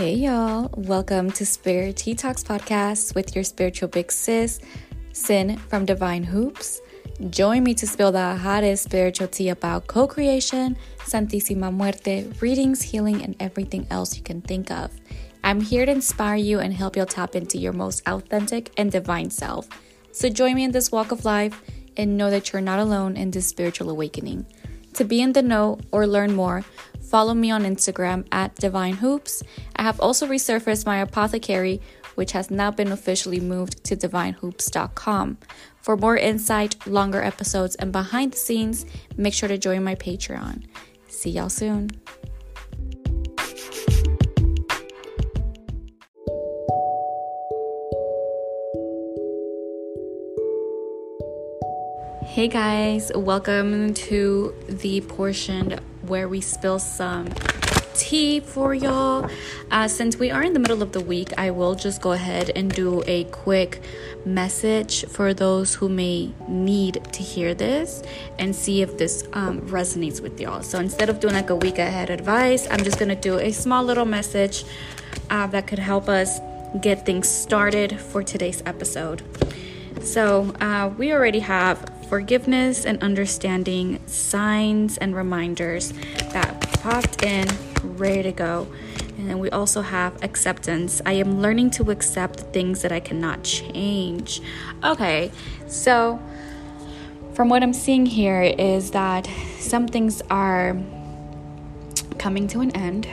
Hey y'all, welcome to Spirit Tea Talks podcast with your spiritual big sis, Sin from Divyne Hoops. Join me to spill the hottest spiritual tea about co creation, Santísima Muerte, readings, healing, and everything else you can think of. I'm here to inspire you and help you tap into your most authentic and divine self. So join me in this walk of life and know that you're not alone in this spiritual awakening. To be in the know or learn more, follow me on Instagram at Divyne Hoops. I have also resurfaced my apothecary, which has now been officially moved to divynehoops.com. For more insight, longer episodes, and behind the scenes, make sure to join my Patreon. See y'all soon. Hey guys, welcome to the portion where we spill some tea for y'all. Uh, since we are in the middle of the week, I will just go ahead and do a quick message for those who may need to hear this and see if this um, resonates with y'all. So instead of doing like a week ahead advice, I'm just gonna do a small little message uh, that could help us get things started for today's episode. So, uh, we already have forgiveness and understanding signs and reminders that popped in, ready to go. And then we also have acceptance. I am learning to accept things that I cannot change. Okay, so from what I'm seeing here is that some things are coming to an end,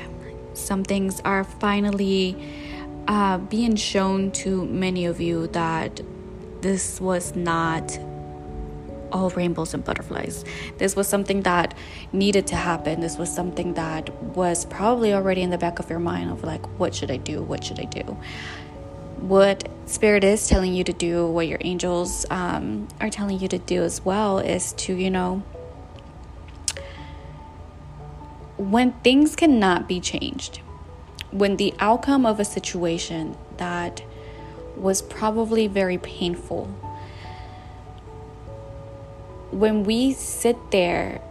some things are finally uh, being shown to many of you that this was not all rainbows and butterflies. This was something that needed to happen. This was something that was probably already in the back of your mind of like, what should I do? What should I do? What Spirit is telling you to do, what your angels um, are telling you to do as well, is to, you know, when things cannot be changed, when the outcome of a situation that was probably very painful when we sit there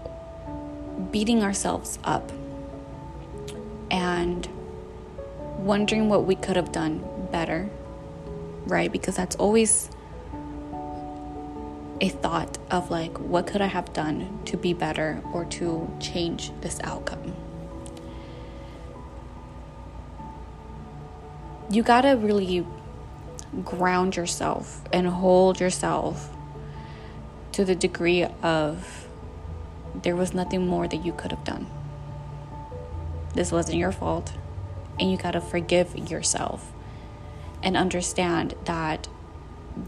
beating ourselves up and wondering what we could have done better, right? Because that's always a thought of like, what could I have done to be better or to change this outcome? You gotta really ground yourself and hold yourself to the degree of there was nothing more that you could have done. This wasn't your fault. And you got to forgive yourself and understand that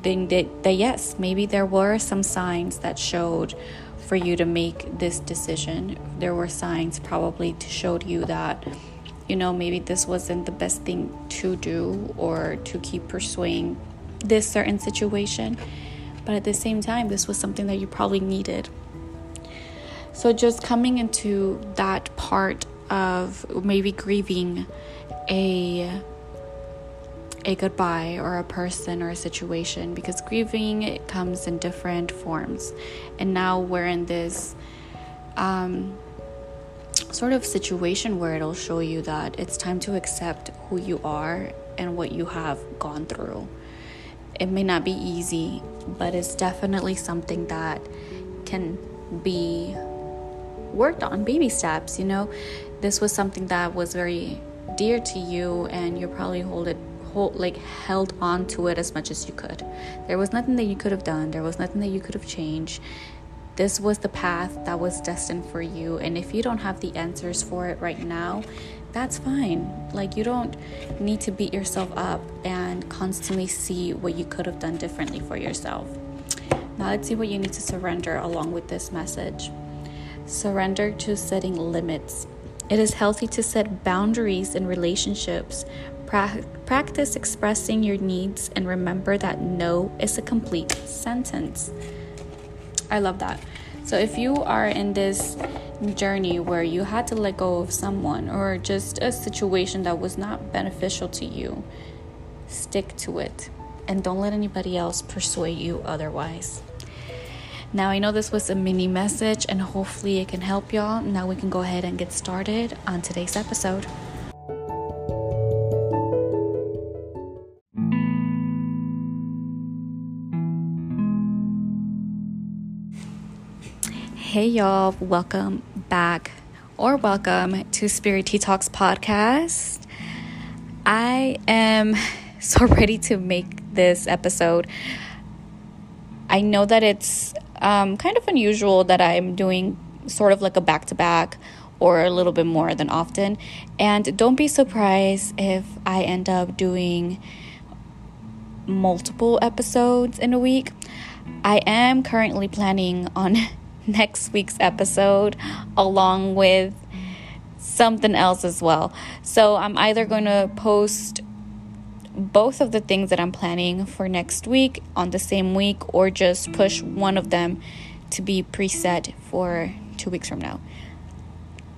then that, that yes, maybe there were some signs that showed for you to make this decision. There were signs probably to showed you that you know maybe this wasn't the best thing to do or to keep pursuing this certain situation but at the same time, this was something that you probably needed. So, just coming into that part of maybe grieving a a goodbye or a person or a situation because grieving it comes in different forms and now we're in this um, sort of situation where it'll show you that it's time to accept who you are and what you have gone through it may not be easy, but it's definitely something that can be worked on baby steps, you know. This was something that was very dear to you and you probably hold it hold like held on to it as much as you could. There was nothing that you could have done. There was nothing that you could have changed. This was the path that was destined for you and if you don't have the answers for it right now, that's fine. Like, you don't need to beat yourself up and constantly see what you could have done differently for yourself. Now, let's see what you need to surrender along with this message. Surrender to setting limits. It is healthy to set boundaries in relationships. Pra- practice expressing your needs and remember that no is a complete sentence. I love that. So, if you are in this journey where you had to let go of someone or just a situation that was not beneficial to you, stick to it and don't let anybody else persuade you otherwise. Now, I know this was a mini message and hopefully it can help y'all. Now, we can go ahead and get started on today's episode. Hey, y'all, welcome back or welcome to Spirit Tea Talks podcast. I am so ready to make this episode. I know that it's um, kind of unusual that I'm doing sort of like a back to back or a little bit more than often. And don't be surprised if I end up doing multiple episodes in a week. I am currently planning on next week's episode along with something else as well. So I'm either going to post both of the things that I'm planning for next week on the same week or just push one of them to be preset for two weeks from now.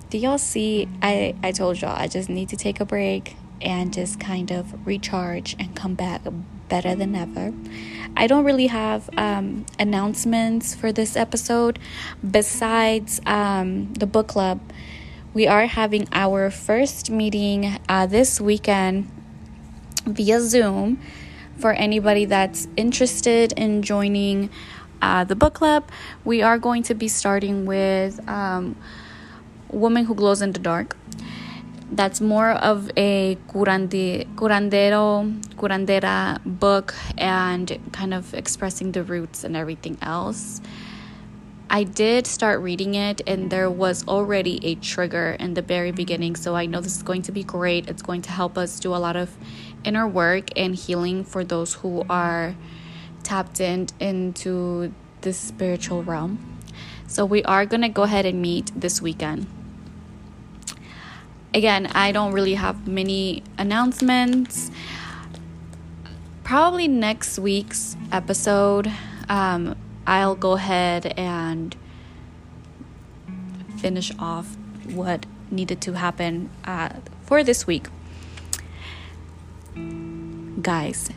Do y'all see? I, I told y'all I just need to take a break and just kind of recharge and come back better than ever. I don't really have um, announcements for this episode besides um, the book club. We are having our first meeting uh, this weekend via Zoom for anybody that's interested in joining uh, the book club. We are going to be starting with um, Woman Who Glows in the Dark. That's more of a curande, curandero, curandera book and kind of expressing the roots and everything else. I did start reading it, and there was already a trigger in the very beginning. So I know this is going to be great. It's going to help us do a lot of inner work and healing for those who are tapped in into the spiritual realm. So we are going to go ahead and meet this weekend. Again, I don't really have many announcements. Probably next week's episode. Um, I'll go ahead and finish off what needed to happen uh, for this week. Guys,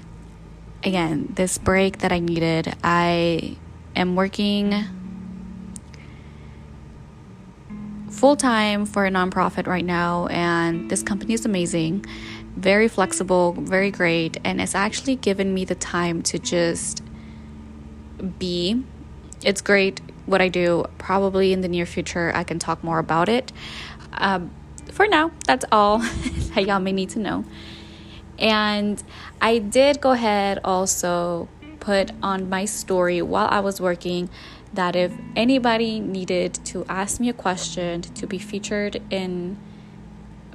again, this break that I needed, I am working full time for a nonprofit right now, and this company is amazing, very flexible, very great, and it's actually given me the time to just be. it's great what I do. Probably in the near future, I can talk more about it. Um, for now, that's all that y'all may need to know. And I did go ahead also put on my story while I was working that if anybody needed to ask me a question to be featured in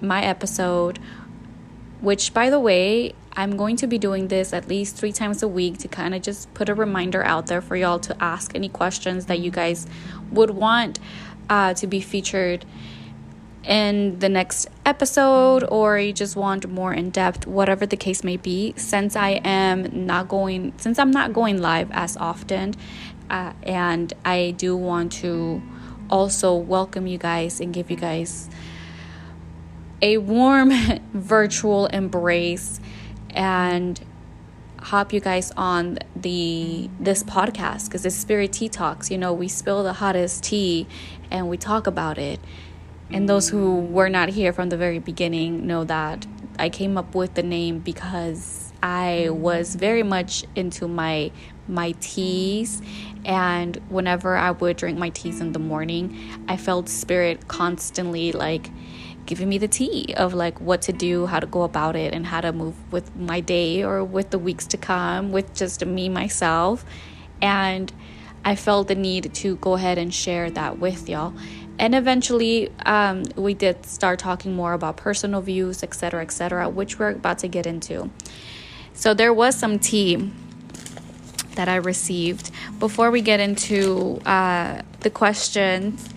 my episode, which by the way, I'm going to be doing this at least three times a week to kind of just put a reminder out there for y'all to ask any questions that you guys would want uh, to be featured in the next episode or you just want more in depth whatever the case may be. Since i am not going since i'm not going live as often uh, and i do want to also welcome you guys and give you guys a warm virtual embrace and hop you guys on the this podcast because it's spirit tea talks. You know we spill the hottest tea and we talk about it. And those who were not here from the very beginning know that i came up with the name because i was very much into my my teas and whenever i would drink my teas in the morning i felt spirit constantly like giving me the tea of like what to do, how to go about it, and how to move with my day or with the weeks to come with just me, myself. And I felt the need to go ahead and share that with y'all. And eventually, um, we did start talking more about personal views, etc., etc., which we're about to get into. So, there was some tea that I received. Before we get into uh, the questions,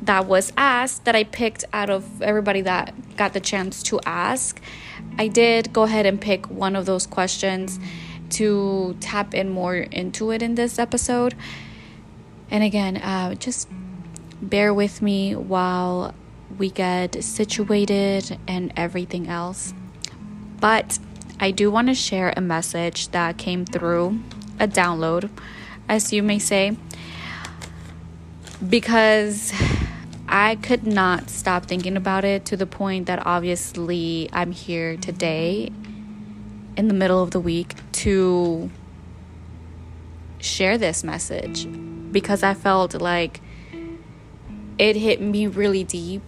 that was asked that I picked out of everybody that got the chance to ask. I did go ahead and pick one of those questions to tap in more into it in this episode. And again, uh, just bear with me while we get situated and everything else. But I do want to share a message that came through a download, as you may say, because I could not stop thinking about it to the point that obviously I'm here today in the middle of the week to share this message because I felt like it hit me really deep.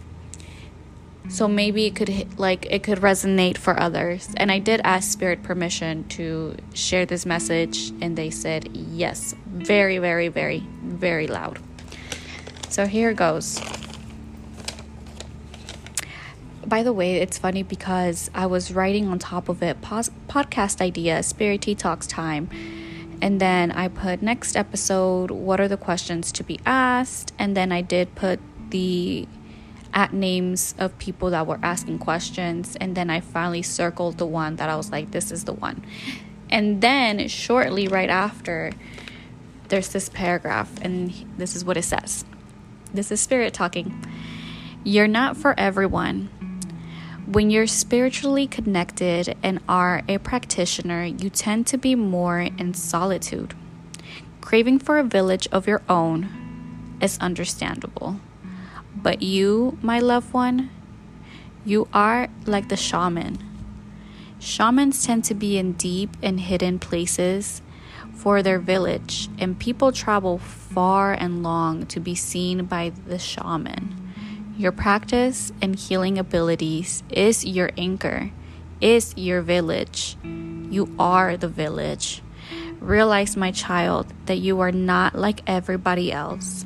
So maybe it could like it could resonate for others. And I did ask Spirit permission to share this message and they said yes. Very very very very loud. So here goes. By the way, it's funny because I was writing on top of it pos- podcast idea, Spirit Tea Talks time and then I put next episode, what are the questions to be asked? And then I did put the at names of people that were asking questions. And then I finally circled the one that I was like, this is the one. And then shortly right after, there's this paragraph, and this is what it says. This is Spirit talking. You're not for everyone when you're spiritually connected and are a practitioner, you tend to be more in solitude. Craving for a village of your own is understandable. But you, my loved one, you are like the shaman. Shamans tend to be in deep and hidden places for their village, and people travel far and long to be seen by the shaman. Your practice and healing abilities is your anchor, is your village. You are the village. Realize, my child, that you are not like everybody else.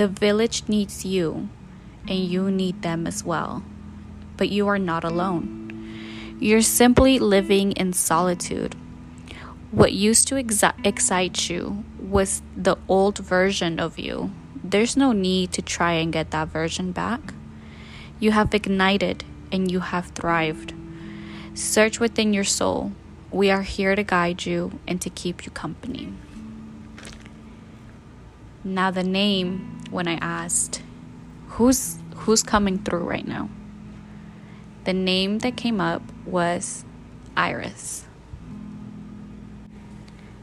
The village needs you, and you need them as well. But you are not alone. You're simply living in solitude. What used to excite you was the old version of you there's no need to try and get that version back. You have ignited and you have thrived. Search within your soul. We are here to guide you and to keep you company. Now the name when I asked who's who's coming through right now. The name that came up was Iris.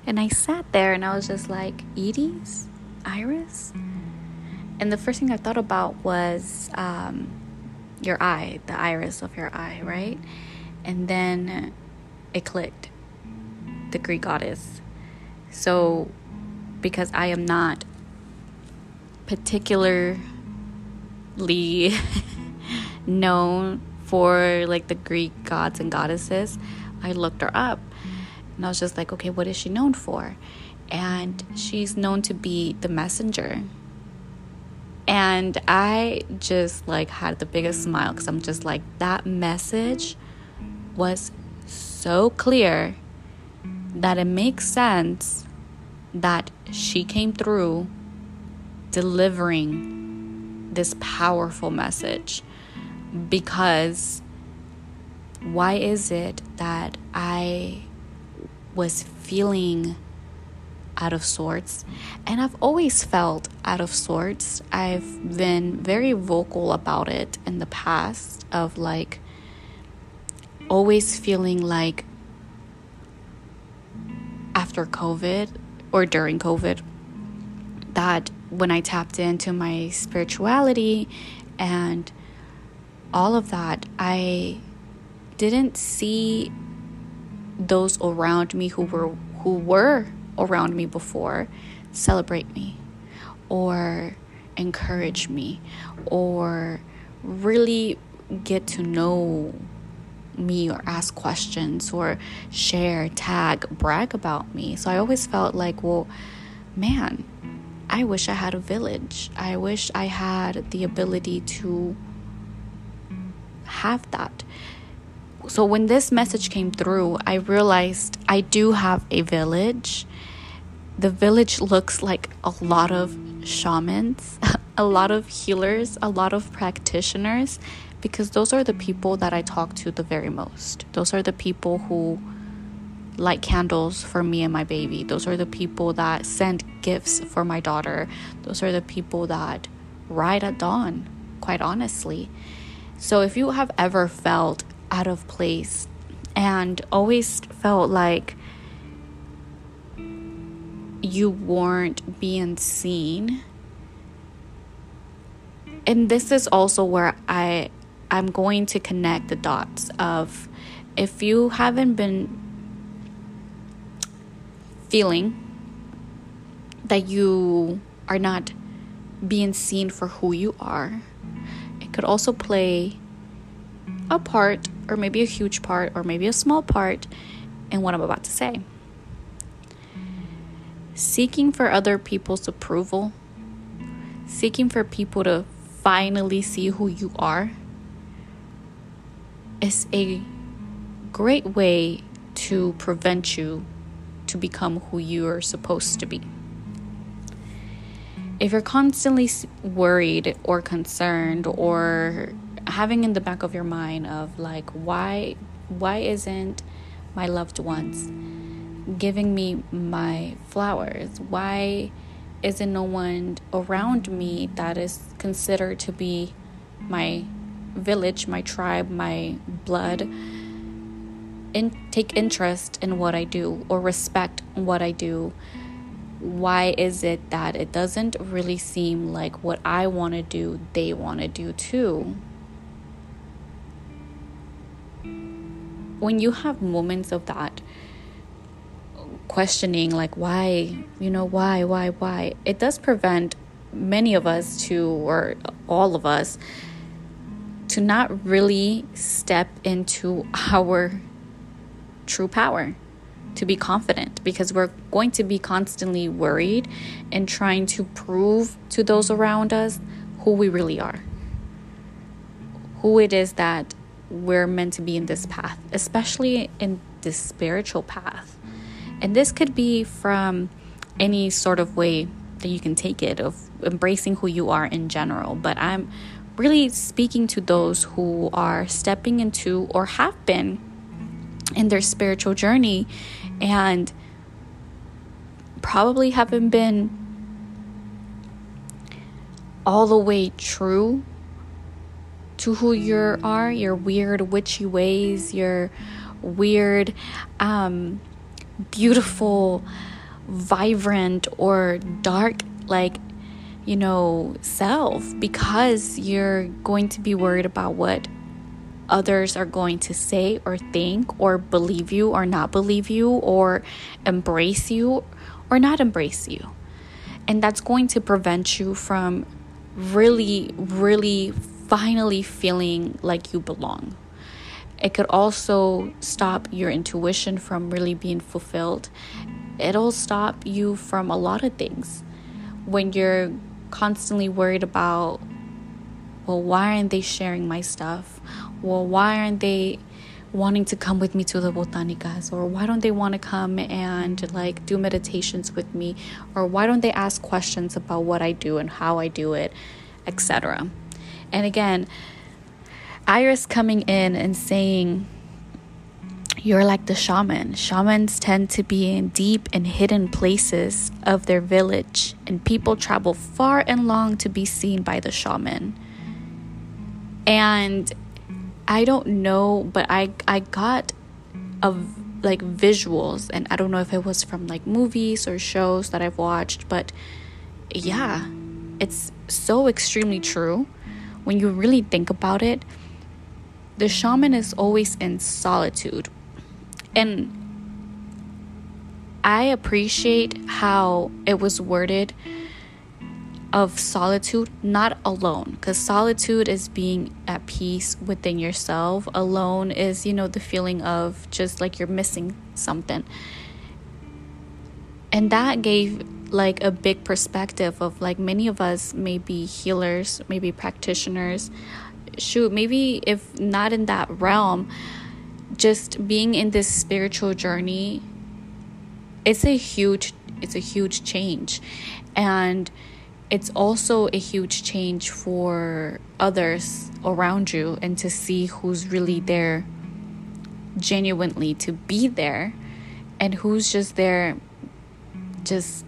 And I sat there and I was just like, Edie's? Iris? And the first thing I thought about was um, your eye, the iris of your eye, right? And then it clicked the Greek goddess. So, because I am not particularly known for like the Greek gods and goddesses, I looked her up and I was just like, okay, what is she known for? And she's known to be the messenger and I just like had the biggest smile because I'm just like, that message was so clear that it makes sense that she came through delivering this powerful message because why is it that I was feeling out of sorts. And I've always felt out of sorts. I've been very vocal about it in the past, of like always feeling like after COVID or during COVID, that when I tapped into my spirituality and all of that, I didn't see those around me who were who were around me before celebrate me or encourage me or really get to know me or ask questions or share, tag, brag about me. So I always felt like, well, man, I wish I had a village. I wish I had the ability to have that. So when this message came through, I realized I do have a village the village looks like a lot of shamans, a lot of healers, a lot of practitioners, because those are the people that I talk to the very most. Those are the people who light candles for me and my baby. Those are the people that send gifts for my daughter. Those are the people that ride at dawn, quite honestly. So if you have ever felt out of place and always felt like you weren't being seen. And this is also where I I'm going to connect the dots of if you haven't been feeling that you are not being seen for who you are. It could also play a part, or maybe a huge part, or maybe a small part in what I'm about to say. Seeking for other people's approval, seeking for people to finally see who you are, is a great way to prevent you to become who you are supposed to be. If you're constantly worried or concerned or having in the back of your mind of like why why isn't my loved ones giving me my flowers? Why isn't no one around me that is considered to be my village, my tribe, my blood? In, take interest in what I do or respect what I do. Why is it that it doesn't really seem like what I want to do, they want to do too? When you have moments of that, questioning like why you know why why why it does prevent many of us to or all of us to not really step into our true power to be confident because we're going to be constantly worried and trying to prove to those around us who we really are who it is that we're meant to be in this path especially in this spiritual path and this could be from any sort of way that you can take it of embracing who you are in general. But I'm really speaking to those who are stepping into or have been in their spiritual journey and probably haven't been all the way true to who you are, your weird witchy ways, your weird um, beautiful, vibrant, or dark, like, you know, self because you're going to be worried about what others are going to say or think or believe you or not believe you or embrace you or not embrace you. And that's going to prevent you from really, really finally feeling like you belong. It could also stop your intuition from really being fulfilled. It'll stop you from a lot of things. When you're constantly worried about, well, why aren't they sharing my stuff? Well, why aren't they wanting to come with me to the botanicas? Or why don't they want to come and like do meditations with me? Or why don't they ask questions about what I do and how I do it, etc. And again, Iris coming in and saying, You're like the shaman. Shamans tend to be in deep and hidden places of their village, and people travel far and long to be seen by the shaman. And I don't know, but I, I got of like visuals, and I don't know if it was from like movies or shows that I've watched, but yeah, it's so extremely true when you really think about it the shaman is always in solitude. And I appreciate how it was worded of solitude, not alone, because solitude is being at peace within yourself. Alone is, you know, the feeling of just like you're missing something. And that gave like a big perspective of like many of us may be healers, maybe practitioners, shoot, maybe if not in that realm, just being in this spiritual journey, it's a huge it's a huge change. And it's also a huge change for others around you and to see who's really there genuinely to be there and who's just there just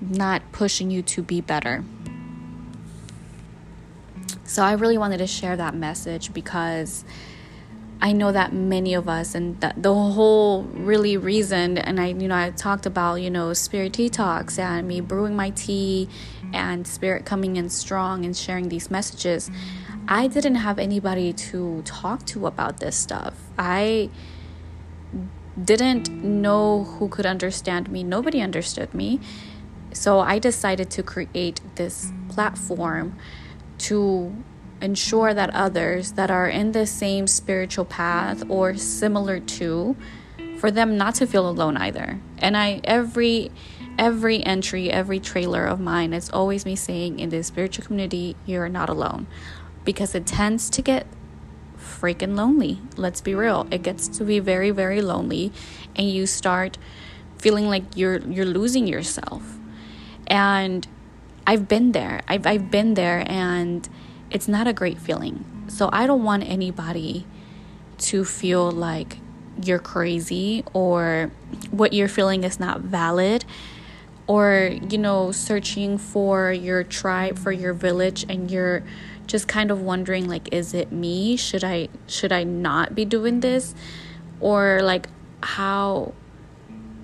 not pushing you to be better. So I really wanted to share that message because I know that many of us and the, the whole really reason and I you know I talked about you know spirit tea talks and me brewing my tea and spirit coming in strong and sharing these messages. I didn't have anybody to talk to about this stuff. I didn't know who could understand me. Nobody understood me. So I decided to create this platform to ensure that others that are in the same spiritual path or similar to for them not to feel alone either. And I every every entry, every trailer of mine is always me saying in the spiritual community, you're not alone. Because it tends to get freaking lonely. Let's be real. It gets to be very, very lonely and you start feeling like you're you're losing yourself. And I've been there. I've I've been there and it's not a great feeling. So I don't want anybody to feel like you're crazy or what you're feeling is not valid or you know searching for your tribe for your village and you're just kind of wondering like is it me? Should i should i not be doing this? Or like how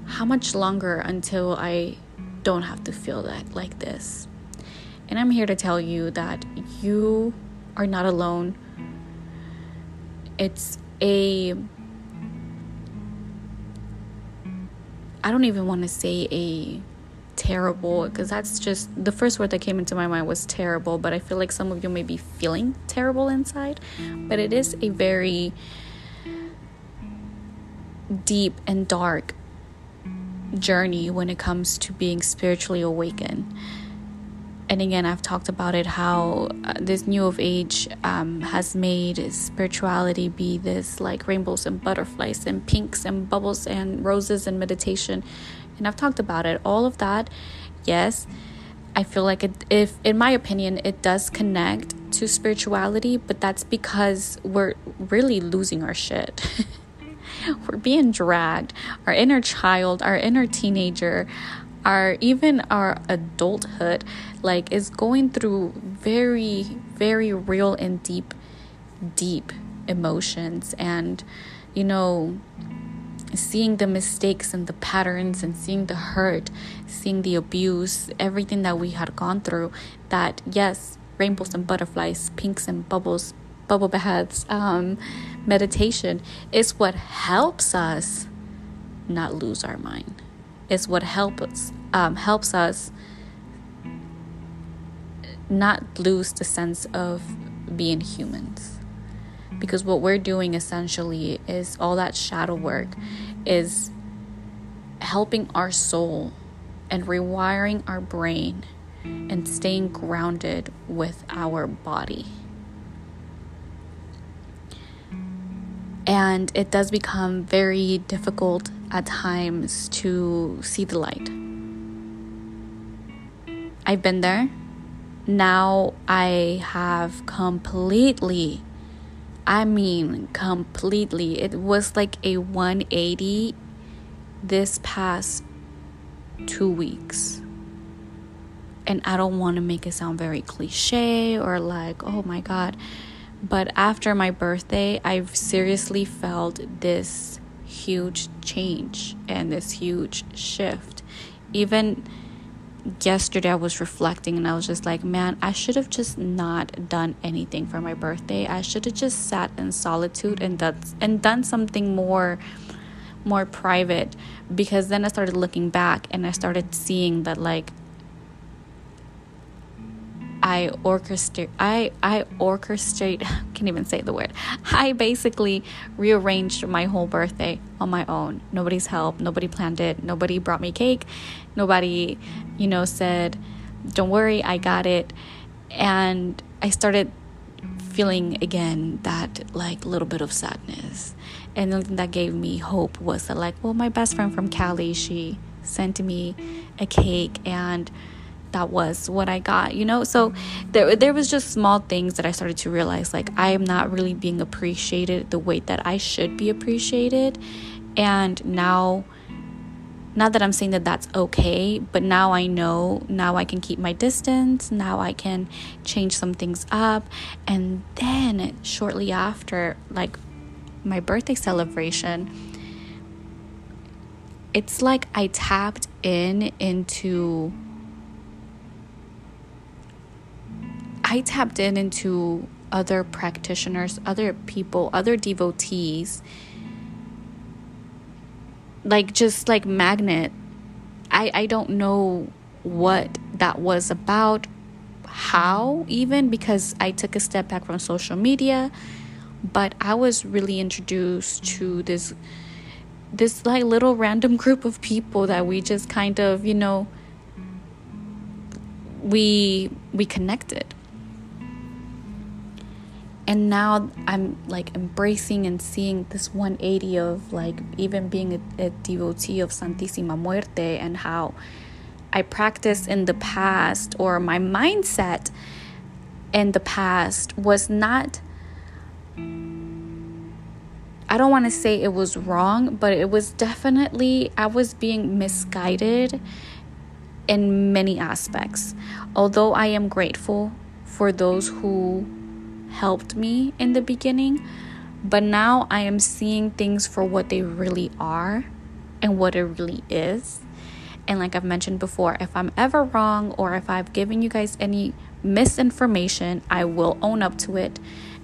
how much longer until i don't have to feel that like this and i'm here to tell you that you are not alone. It's a I don't even want to say a terrible because that's just the first word that came into my mind was terrible but i feel like some of you may be feeling terrible inside. But it is a very deep and dark journey when it comes to being spiritually awakened and again i've talked about it how uh, this new of age um, has made spirituality be this like rainbows and butterflies and pinks and bubbles and roses and meditation and I've talked about it. All of that, yes, I feel like it, if, in my opinion, it does connect to spirituality, but that's because we're really losing our shit. we're being dragged. Our inner child, our inner teenager, our even our adulthood, like, is going through very, very real and deep, deep emotions. And, you know, seeing the mistakes and the patterns and seeing the hurt, seeing the abuse, everything that we had gone through, that yes, rainbows and butterflies, pinks and bubbles, bubble baths, um, meditation is what helps us not lose our mind. Is what helps um, helps us not lose the sense of being humans because what we're doing essentially is all that shadow work is helping our soul and rewiring our brain and staying grounded with our body. And it does become very difficult at times to see the light. I've been there. Now I have completely I mean, completely. It was like a 180 this past two weeks. And I don't want to make it sound very cliche or like, oh my God. But after my birthday, I've seriously felt this huge change and this huge shift. Even yesterday I was reflecting and I was just like, man, I should have just not done anything for my birthday. I should have just sat in solitude and done and done something more more private because then I started looking back and I started seeing that like I orchestrate I I orchestrate can't even say the word. I basically rearranged my whole birthday on my own. Nobody's help, nobody planned it, nobody brought me cake, nobody, you know, said, "Don't worry, I got it." And I started feeling again that like little bit of sadness. And the thing that gave me hope was that like, well, my best friend from Cali, she sent me a cake and that was what I got, you know? So there there was just small things that I started to realize like I am not really being appreciated the way that I should be appreciated. And now not that I'm saying that that's okay, but now I know, now I can keep my distance, now I can change some things up. And then shortly after like my birthday celebration, it's like I tapped in into I tapped in into other practitioners, other people, other devotees, like just like magnet. I I don't know what that was about, how even, because I took a step back from social media. But I was really introduced to this this like little random group of people that we just kind of, you know, we we connected and now i'm like embracing and seeing this 180 of like even being a, a devotee of santísima muerte and how i practiced in the past or my mindset in the past was not I don't want to say it was wrong, but it was definitely, I was being misguided in many aspects. Although I am grateful for those who helped me in the beginning, but now I am seeing things for what they really are and what it really is. And like I've mentioned before, if I'm ever wrong or if I've given you guys any misinformation, I will own up to it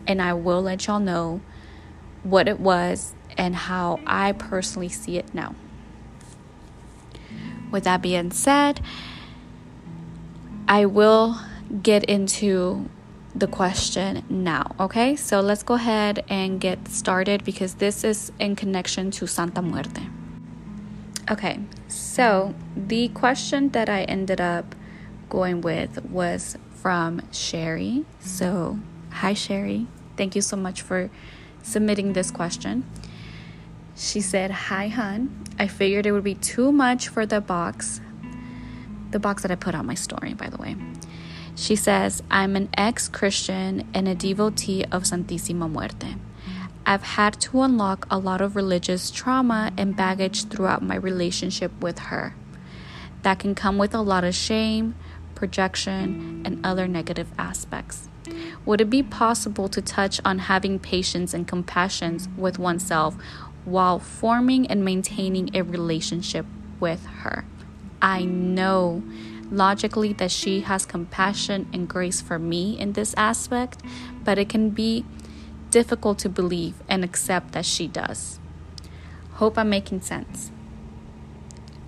and I will let y'all know what it was and how I personally see it now. With that being said, I will get into the question now, okay? So let's go ahead and get started because this is in connection to Santa Muerte. Okay, so the question that I ended up going with was from Sherry. So, hi, Sherry. Thank you so much for submitting this question. She said, Hi, hun. I figured it would be too much for the box. The box that I put on my story, by the way. She says, I'm an ex Christian and a devotee of Santísima Muerte. I've had to unlock a lot of religious trauma and baggage throughout my relationship with her. That can come with a lot of shame, projection, and other negative aspects. Would it be possible to touch on having patience and compassion with oneself while forming and maintaining a relationship with her. I know logically that she has compassion and grace for me in this aspect, but it can be difficult to believe and accept that she does. Hope I'm making sense.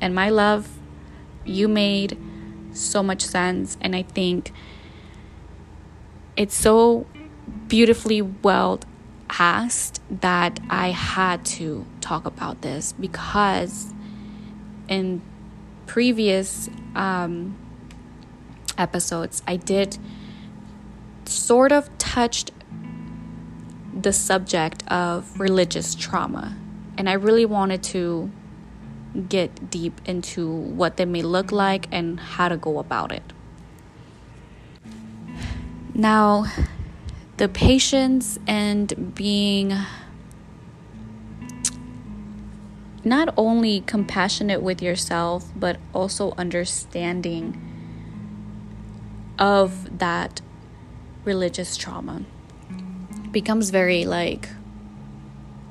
And my love, you made so much sense, and I think it's so beautifully well asked that I had to talk about this because in previous um, episodes, I did sort of touched the subject of religious trauma. And I really wanted to get deep into what they may look like and how to go about it. Now, the patience and being not only compassionate with yourself, but also understanding of that religious trauma. Becomes very like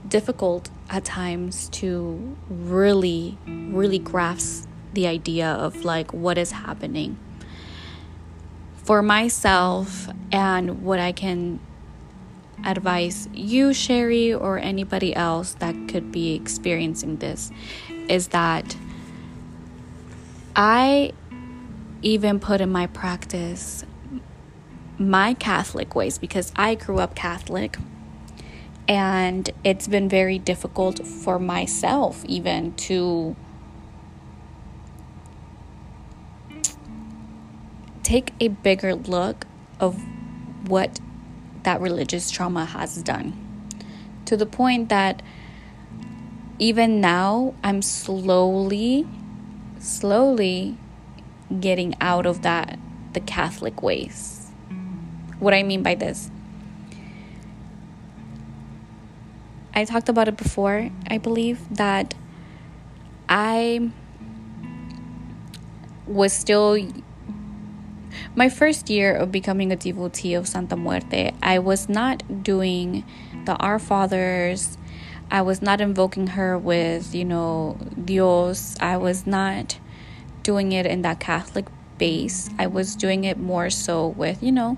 difficult at times to really, really grasp the idea of like what is happening. For myself and what I can advise you, Sherry, or anybody else that could be experiencing this is that I even put in my practice my Catholic ways because I grew up Catholic and it's been very difficult for myself even to take a bigger look of what that religious trauma has done to the point that even now I'm slowly, slowly getting out of that, the Catholic ways. What I mean by this, I talked about it before, I believe, that I was still my first year of becoming a devotee of Santa Muerte, I was not doing the Our Fathers. I was not invoking her with, you know, Dios. I was not doing it in that Catholic base. I was doing it more so with, you know,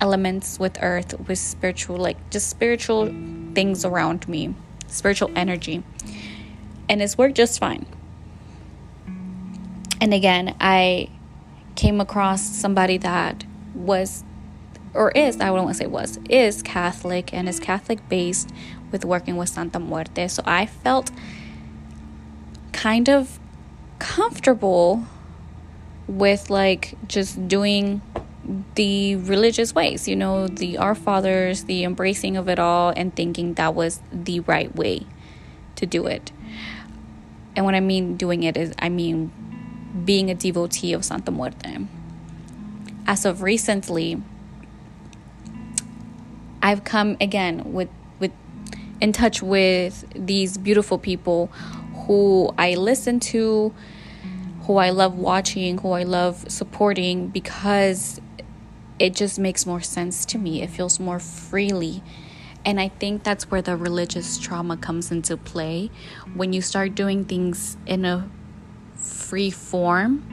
elements with earth, with spiritual, like just spiritual things around me, spiritual energy. And it's worked just fine. and again, I came across somebody that was or is, I don't want to say was, is Catholic and is Catholic based with working with Santa Muerte. So I felt kind of comfortable with like just doing the religious ways, you know, the Our Fathers, the embracing of it all, and thinking that was the right way to do it. And when I mean doing it is, I mean being a devotee of Santa Muerte. As of recently, I've come again with with in touch with these beautiful people who I listen to, who I love watching, who I love supporting because it just makes more sense to me. It feels more freely. And I think that's where the religious trauma comes into play. When you start doing things in a free form,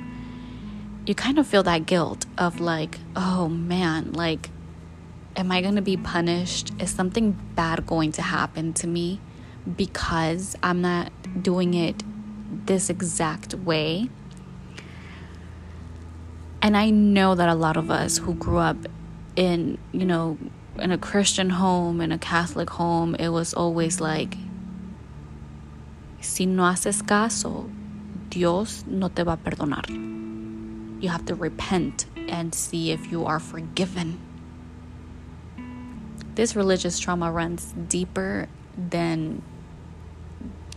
you kind of feel that guilt of like, oh man, like, am I going to be punished? Is something bad going to happen to me because I'm not doing it this exact way? And I know that a lot of us who grew up in, you know, in a Christian home, in a Catholic home, it was always like, si no haces caso, Dios no te va a perdonar. You have to repent and see if you are forgiven. This religious trauma runs deeper than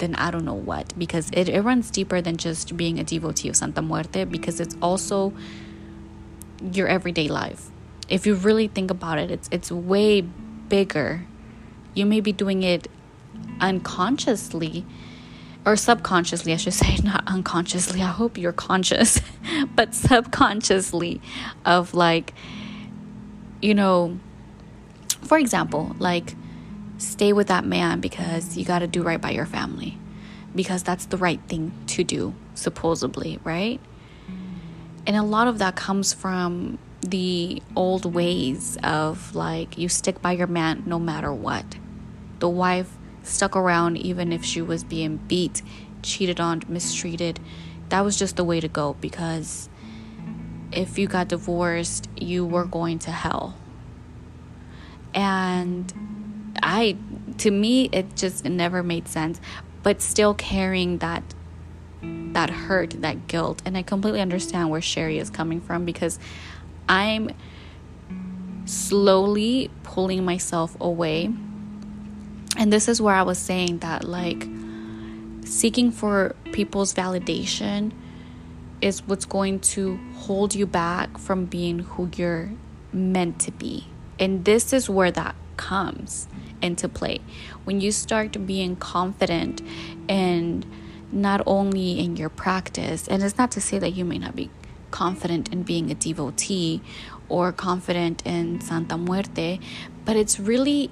than I don't know what because it, it runs deeper than just being a devotee of Santa Muerte because it's also your everyday life. If you really think about it, it's it's way bigger. You may be doing it unconsciously or subconsciously, I should say, not unconsciously. I hope you're conscious, but subconsciously of like you know, for example, like stay with that man because you got to do right by your family because that's the right thing to do supposedly, right? And a lot of that comes from the old ways of like you stick by your man no matter what. The wife stuck around even if she was being beat, cheated on, mistreated. That was just the way to go because if you got divorced, you were going to hell. And I to me it just it never made sense, but still carrying that that hurt, that guilt. And I completely understand where Sherry is coming from because I'm slowly pulling myself away. And this is where I was saying that, like, seeking for people's validation is what's going to hold you back from being who you're meant to be. And this is where that comes into play. When you start being confident and not only in your practice, and it's not to say that you may not be confident in being a devotee or confident in Santa Muerte, but it's really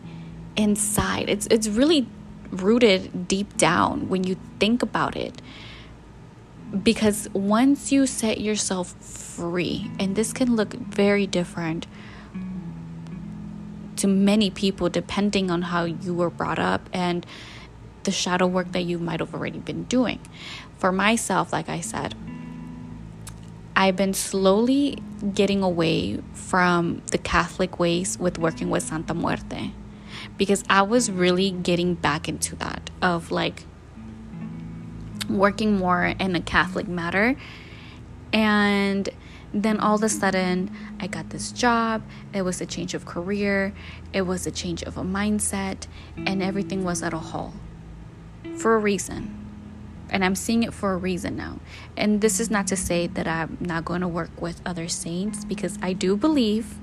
inside. It's it's really rooted deep down when you think about it. Because once you set yourself free, and this can look very different to many people depending on how you were brought up and the shadow work that you might have already been doing. For myself, like I said, I've been slowly getting away from the Catholic ways with working with Santa Muerte because I was really getting back into that of like working more in a Catholic matter. And then all of a sudden, I got this job. It was a change of career, it was a change of a mindset, and everything was at a halt for a reason. And I'm seeing it for a reason now. And this is not to say that I'm not going to work with other saints because I do believe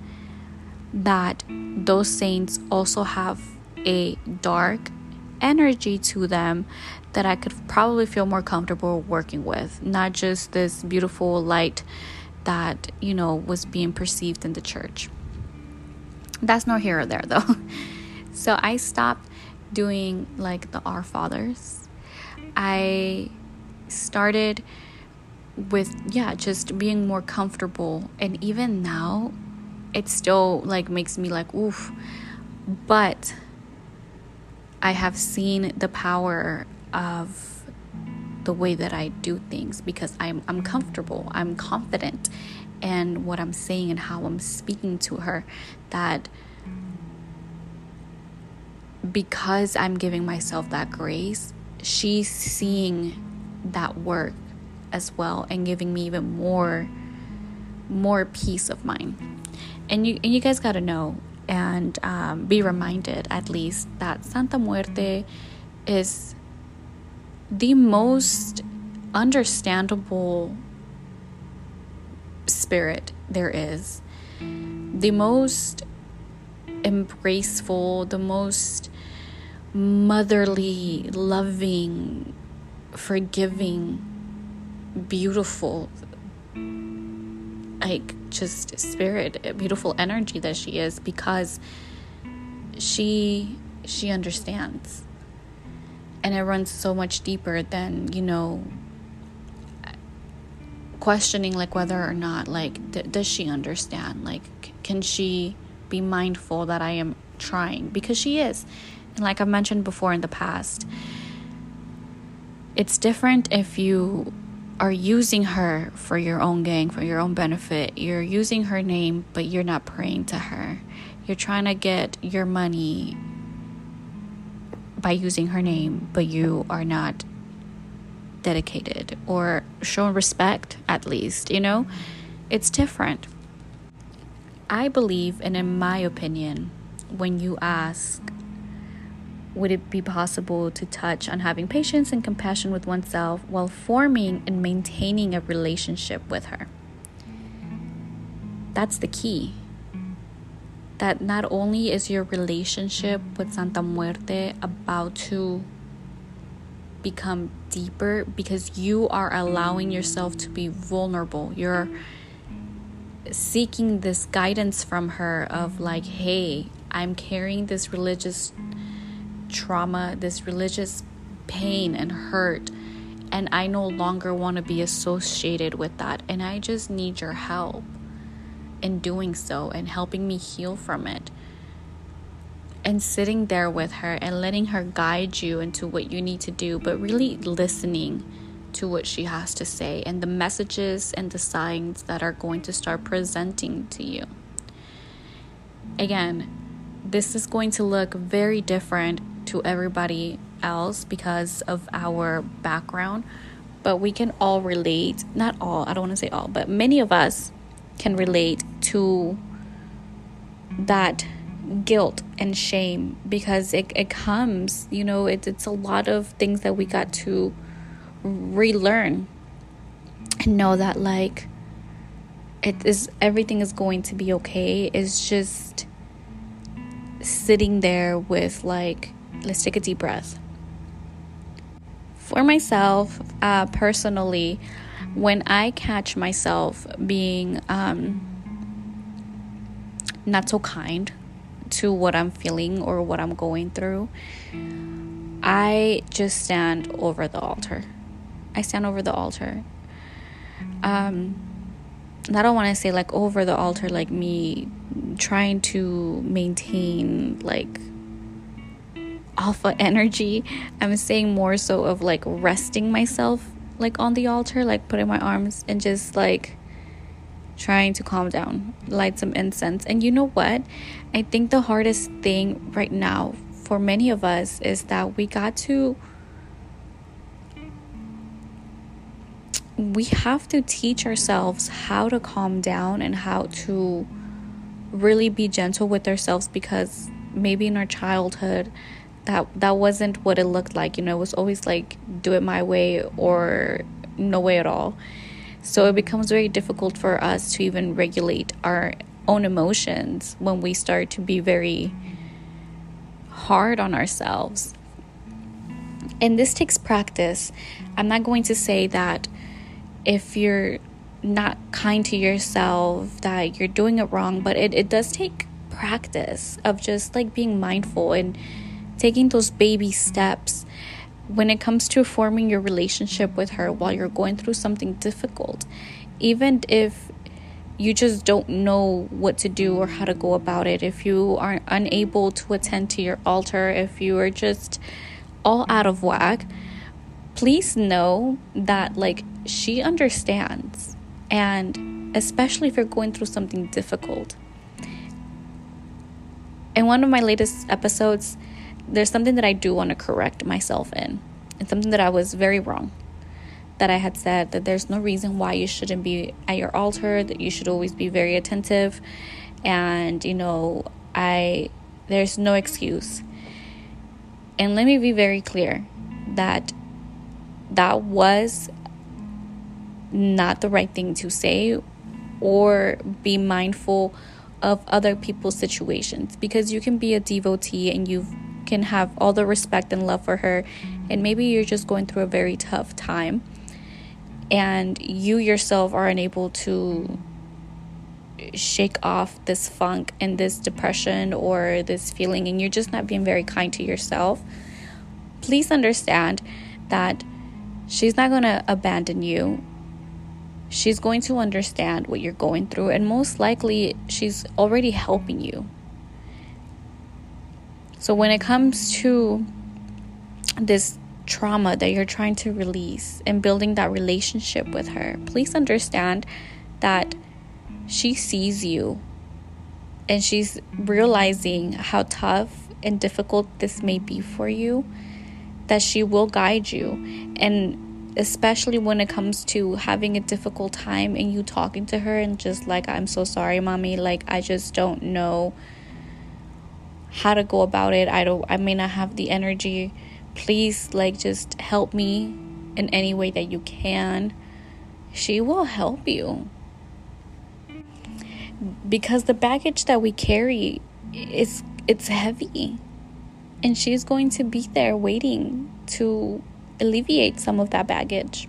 that those saints also have a dark energy to them that I could probably feel more comfortable working with, not just this beautiful light that, you know, was being perceived in the church. That's nor here or there though. so I stopped doing like the Our Fathers, I started with, yeah, just being more comfortable. And even now, it still like makes me like, oof. But I have seen the power of the way that I do things because I'm I'm comfortable, I'm confident and what I'm saying and how I'm speaking to her that because I'm giving myself that grace, she's seeing that work as well and giving me even more more peace of mind. And you and you guys got to know and um, be reminded at least that Santa Muerte is the most understandable spirit there is, the most embraceful, the most motherly, loving, forgiving, beautiful, like just spirit, beautiful energy that she is because she she understands. And it runs so much deeper than, you know, questioning like whether or not like th- does she understand? Like c- can she be mindful that I am trying because she is. And like I've mentioned before in the past, it's different if you are using her for your own gain, for your own benefit. You're using her name, but you're not praying to her. You're trying to get your money by using her name, but you are not dedicated or showing respect, at least, you know? It's different. I believe, and in my opinion, when you ask, would it be possible to touch on having patience and compassion with oneself while forming and maintaining a relationship with her? That's the key. That not only is your relationship with Santa Muerte about to become deeper because you are allowing yourself to be vulnerable. You're seeking this guidance from her of like, hey, I'm carrying this religious trauma, this religious pain and hurt, and I no longer want to be associated with that. And I just need your help in doing so and helping me heal from it. And sitting there with her and letting her guide you into what you need to do, but really listening to what she has to say and the messages and the signs that are going to start presenting to you. Again, this is going to look very different to everybody else because of our background, but we can all relate. Not all, I don't want to say all, but many of us can relate to that guilt and shame because it, it comes, you know, it, it's a lot of things that we got to relearn and know that like it is everything is going to be okay it's just sitting there with like let's take a deep breath for myself uh, personally when i catch myself being um, not so kind to what i'm feeling or what i'm going through i just stand over the altar I stand over the altar. Um, I don't want to say like over the altar, like me trying to maintain like alpha energy. I'm saying more so of like resting myself like on the altar, like putting my arms and just like trying to calm down, light some incense. And you know what? I think the hardest thing right now for many of us is that we got to we have to teach ourselves how to calm down and how to really be gentle with ourselves because maybe in our childhood that that wasn't what it looked like you know it was always like do it my way or no way at all. So it becomes very difficult for us to even regulate our own emotions when we start to be very hard on ourselves. And this takes practice. I'm not going to say that if you're not kind to yourself that you're doing it wrong but it, it does take practice of just like being mindful and taking those baby steps when it comes to forming your relationship with her while you're going through something difficult. Even if you just don't know what to do or how to go about it if you are unable to attend to your altar if you are just all out of whack please know that like she understands. And especially if you're going through something difficult. In one of my latest episodes there's something that i do want to correct myself in it's something that i was very wrong that i had said that there's no reason why you shouldn't be at your altar that you should always be very attentive and you know i there's no excuse. And let me be very clear that that was not the right thing to say or be mindful of other people's situations because you can be a devotee and you can have all the respect and love for her and maybe you're just going through a very tough time and you yourself are unable to shake off this funk and this depression or this feeling and you're just not being very kind to yourself please understand that she's not going to abandon you. She's going to understand what you're going through, and most likely, she's already helping you. So, when it comes to this trauma that you're trying to release and building that relationship with her, please understand that she sees you and she's realizing how tough and difficult this may be for you that she will guide you. And especially when it comes to having a difficult time and you talking to her and just like, I'm so sorry, mommy, like, I just don't know how to go about it. I don't, I may not have the energy. Please, like, just help me in any way that you can. She will help you. Because the baggage that we carry is it's heavy and she's going to be there waiting to alleviate some of that baggage.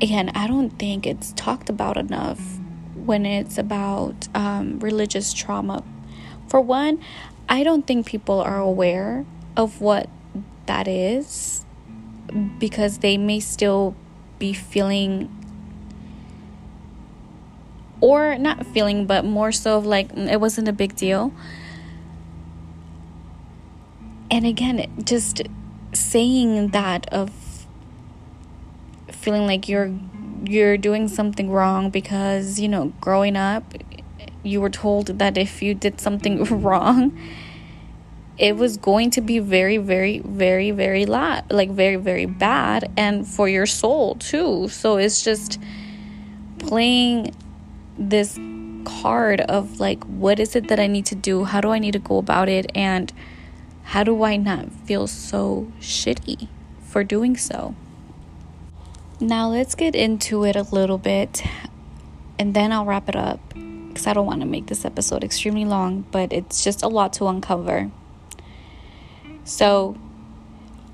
Again, I don't think it's talked about enough when it's about um, religious trauma. For one, I don't think people are aware of what that is because they may still be feeling or not feeling, but more so of like mm, it wasn't a big deal. And again, just saying that of feeling like you're you're doing something wrong because you know growing up you were told that if you did something wrong it was going to be very very very very la- like very very bad and for your soul too so it's just playing this card of like, what is it that I need to do? How do I need to go about it? And how do I not feel so shitty for doing so? Now, let's get into it a little bit and then I'll wrap it up because I don't want to make this episode extremely long, but it's just a lot to uncover. So,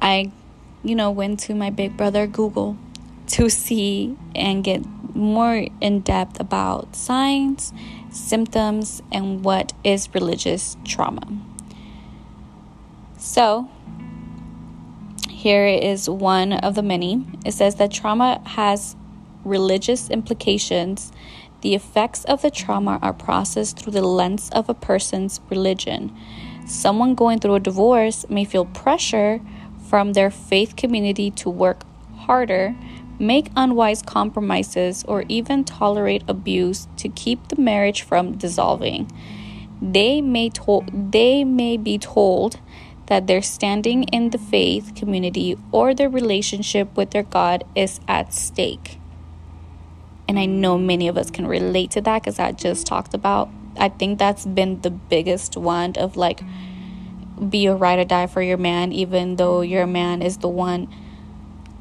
I, you know, went to my big brother Google to see and get more in depth about signs, symptoms, and what is religious trauma. So, here is one of the many. It says that trauma has religious implications. The effects of the trauma are processed through the lens of a person's religion. Someone going through a divorce may feel pressure from their faith community to work harder make unwise compromises, or even tolerate abuse to keep the marriage from dissolving. They may, to- they may be told that their standing in the faith community or their relationship with their God is at stake. And I know many of us can relate to that because I just talked about. I think that's been the biggest one of like, be a ride or die for your man, even though your man is the one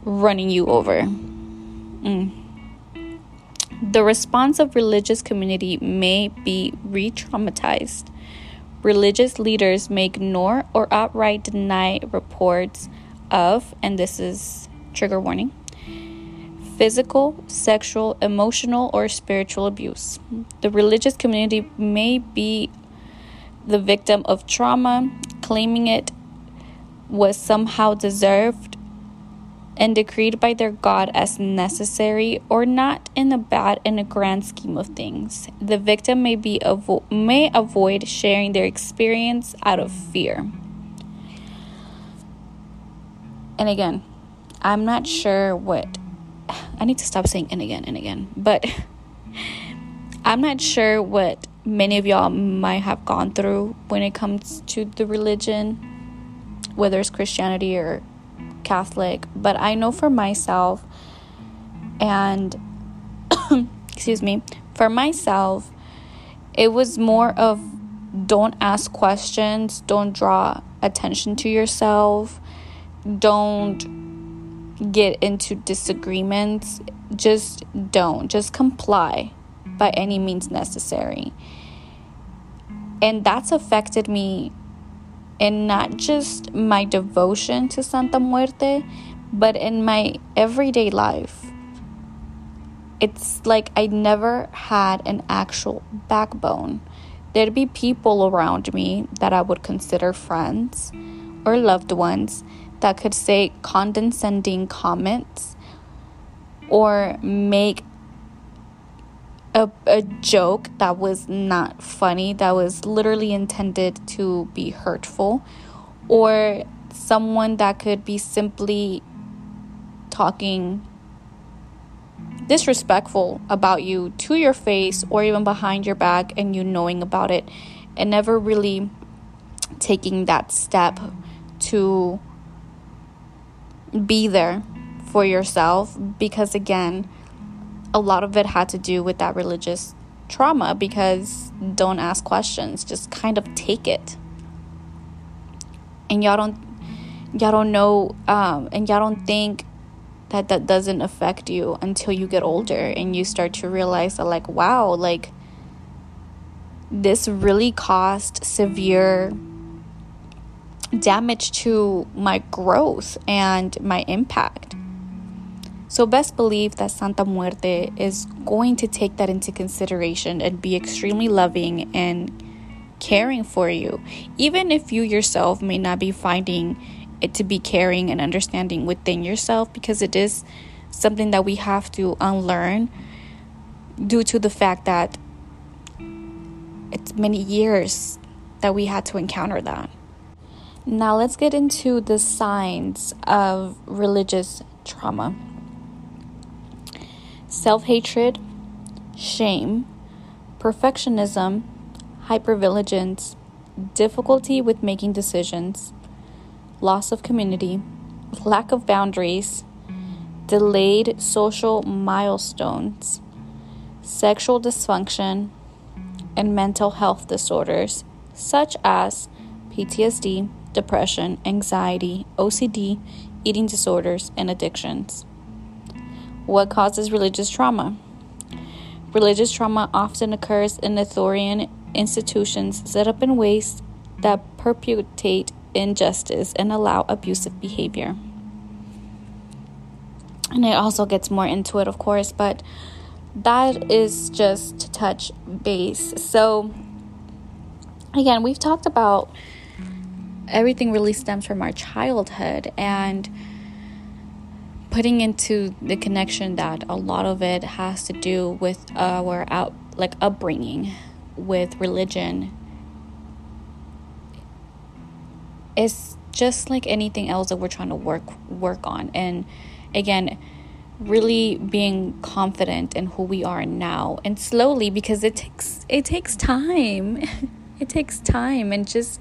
running you over. Mm. The response of religious community may be re-traumatized. Religious leaders may ignore or outright deny reports of, and this is trigger warning, physical, sexual, emotional, or spiritual abuse. The religious community may be the victim of trauma, claiming it was somehow deserved and decreed by their God as necessary or not in the bad in a grand scheme of things. The victim may be avo- may avoid sharing their experience out of fear. And again, I'm not sure what I need to stop saying and again and again, but I'm not sure what many of y'all might have gone through when it comes to the religion, whether it's Christianity or Catholic, but I know for myself, and excuse me, for myself, it was more of don't ask questions, don't draw attention to yourself, don't get into disagreements, just don't, just comply by any means necessary. And that's affected me in not just my devotion to Santa Muerte, but in my everyday life. It's like I never had an actual backbone. There'd be people around me that I would consider friends or loved ones that could say condescending comments or make a, a joke that was not funny, that was literally intended to be hurtful, or someone that could be simply talking disrespectful about you to your face or even behind your back and you knowing about it and never really taking that step to be there for yourself. Because again a lot of it had to do with that religious trauma because don't ask questions, just kind of take it. And y'all don't y'all don't know um, and y'all don't think that that doesn't affect you until you get older and you start to realize that like wow, like this really caused severe damage to my growth and my impact. So, best believe that Santa Muerte is going to take that into consideration and be extremely loving and caring for you, even if you yourself may not be finding it to be caring and understanding within yourself, because it is something that we have to unlearn due to the fact that it's many years that we had to encounter that. Now, let's get into the signs of religious trauma self hatred, shame, perfectionism, hypervigilance, difficulty with making decisions, loss of community, lack of boundaries, delayed social milestones, sexual dysfunction, and mental health disorders such as PTSD, depression, anxiety, OCD, eating disorders, and addictions. What causes religious trauma? Religious trauma often occurs in authoritarian institutions set up in ways that perpetuate injustice and allow abusive behavior. And it also gets more into it, of course, but that is just to touch base. So, again, we've talked about everything really stems from our childhood and putting into the connection that a lot of it has to do with our out like upbringing with religion. It's just like anything else that we're trying to work work on. And again really being confident in who we are now and slowly because it takes it takes time. It takes time and just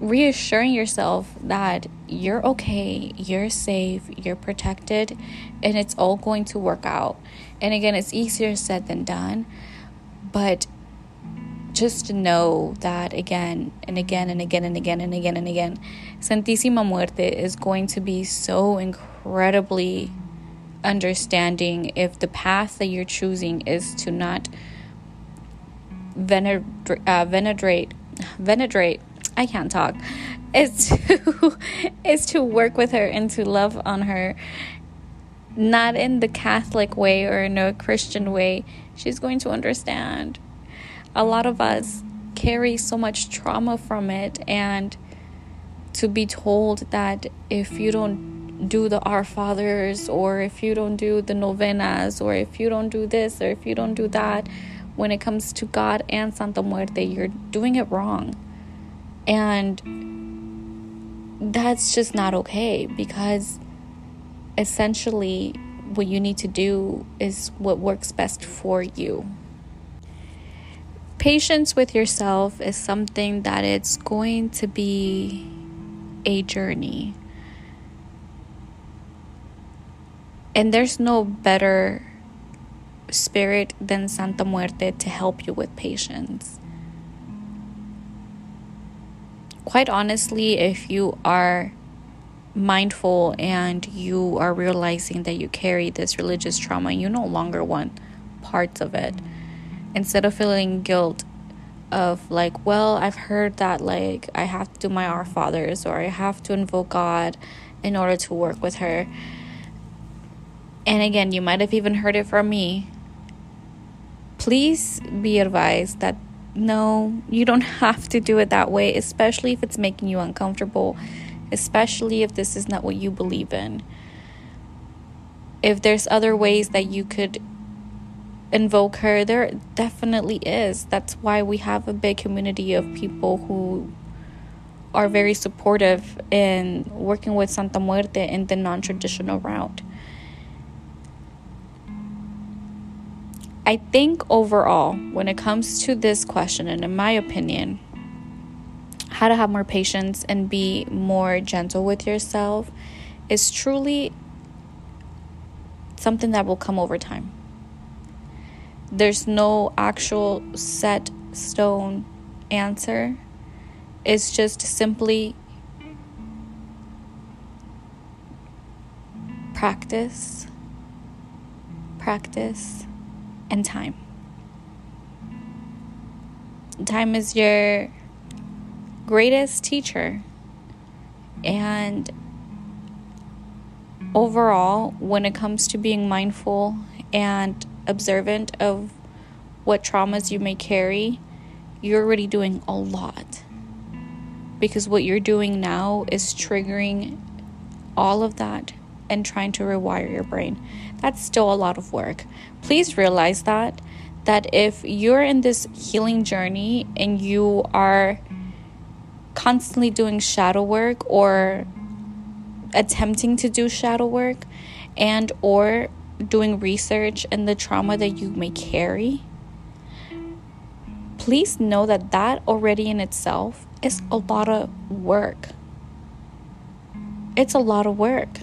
reassuring yourself that you're okay, you're safe, you're protected, and it's all going to work out. And again, it's easier said than done, but just know that again and again and again and again and again and again, Santísima Muerte is going to be so incredibly understanding if the path that you're choosing is to not venerate, uh, venerate, venerate I can't talk. Is to is to work with her and to love on her not in the Catholic way or in a Christian way. She's going to understand. A lot of us carry so much trauma from it and to be told that if you don't do the Our Fathers or if you don't do the novenas or if you don't do this or if you don't do that when it comes to God and Santa Muerte, you're doing it wrong. And that's just not okay because essentially what you need to do is what works best for you. Patience with yourself is something that it's going to be a journey. And there's no better spirit than Santa Muerte to help you with patience. Quite honestly, if you are mindful and you are realizing that you carry this religious trauma, you no longer want parts of it. Instead of feeling guilt of like, well, I've heard that like I have to do my Our Fathers or I have to invoke God in order to work with her. And again, you might have even heard it from me. Please be advised that no, you don't have to do it that way, especially if it's making you uncomfortable especially if this is not what you believe in. If there's other ways that you could invoke her, there definitely is. That's why we have a big community of people who are very supportive in working with Santa Muerte in the non traditional route. I think overall, when it comes to this question, and in my opinion, how to have more patience and be more gentle with yourself is truly something that will come over time. There's no actual set stone answer. It's just simply practice, practice, and time. Time is your greatest teacher. And overall, when it comes to being mindful and observant of what traumas you may carry, you're already doing a lot. Because what you're doing now is triggering all of that and trying to rewire your brain. That's still a lot of work. Please realize that that if you're in this healing journey and you are constantly doing shadow work or attempting to do shadow work and or doing research and the trauma that you may carry please know that that already in itself is a lot of work it's a lot of work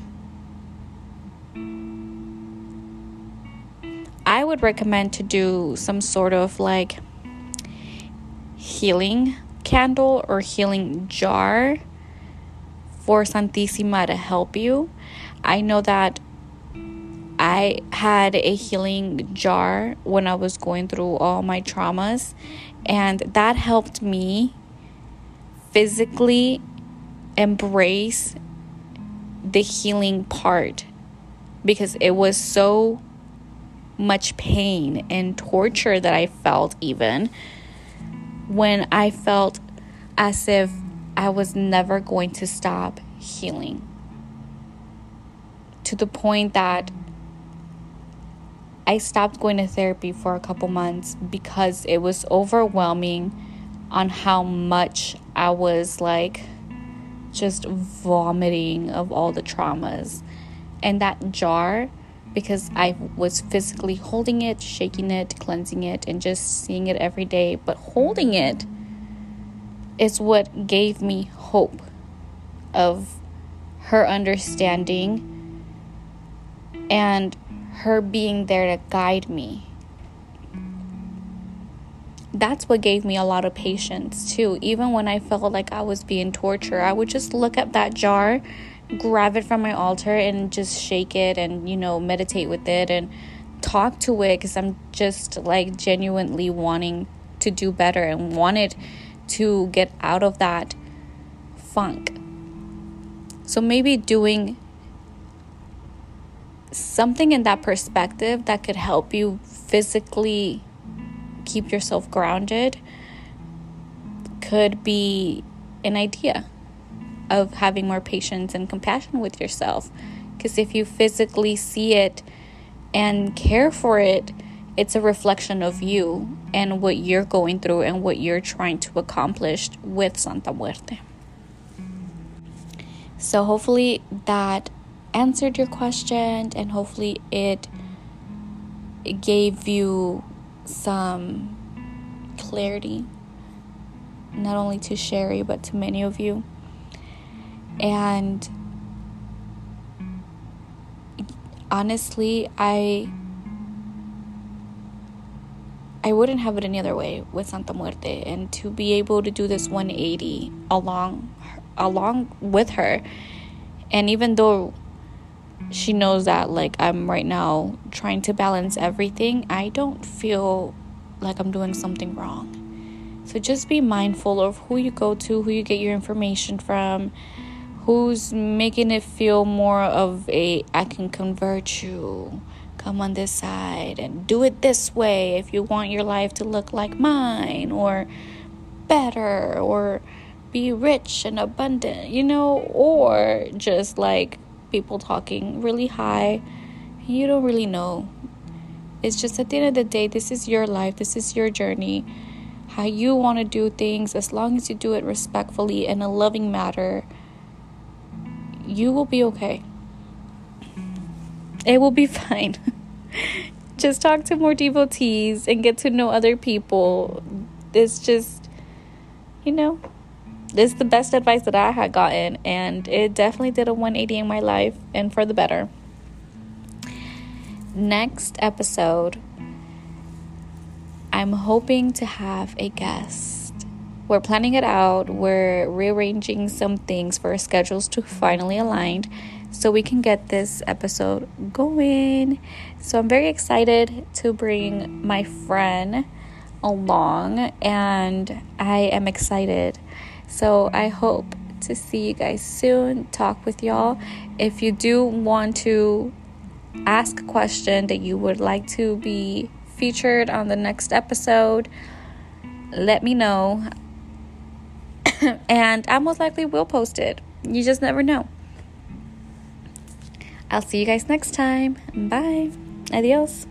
i would recommend to do some sort of like healing candle or healing jar for Santísima to help you. I know that I had a healing jar when I was going through all my traumas, and that helped me physically embrace the healing part because it was so much pain and torture that I felt, even when I felt as if I was never going to stop healing. To the point that I stopped going to therapy for a couple months because it was overwhelming on how much I was like just vomiting of all the traumas. And that jar because I was physically holding it, shaking it, cleansing it, and just seeing it every day. But holding it is what gave me hope of her understanding and her being there to guide me. That's what gave me a lot of patience too. Even when I felt like I was being tortured, I would just look at that jar grab it from my altar and just shake it and, you know, meditate with it and talk to it because I'm just like genuinely wanting to do better and wanted to get out of that funk. So maybe doing something in that perspective that could help you physically keep yourself grounded could be an idea of having more patience and compassion with yourself. Because if you physically see it and care for it, it's a reflection of you and what you're going through and what you're trying to accomplish with Santa Muerte. So, hopefully, that answered your question and hopefully it, gave you some clarity, not only to Sherry, but to many of you. And honestly, I I wouldn't have it any other way with Santa Muerte and to be able to do this 180 along along with her and even though she knows that like I'm right now trying to balance everything, I don't feel like I'm doing something wrong. So just be mindful of who you go to, who you get your information from, who's making it feel more of a I can convert you. Come on this side and do it this way if you want your life to look like mine or better or be rich and abundant, you know, or just like people talking really high. You don't really know. It's just at the end of the day, this is your life, this is your journey. How you want to do things, as long as you do it respectfully in a loving manner, you will be okay. It will be fine. just talk to more devotees and get to know other people. It's just, you know, this is the best advice that I had gotten, and it definitely did a 180 in my life and for the better. Next episode, I'm hoping to have a guest. We're planning it out, we're rearranging some things for our schedules to finally align so we can get this episode going. So I'm very excited to bring my friend along, and I am excited so I hope to see you guys soon, talk with y'all. If you do want to ask a question that you would like to be featured on the next episode, let me know. and I most likely will post it. You just never know. I'll see you guys next time. Bye. Adios.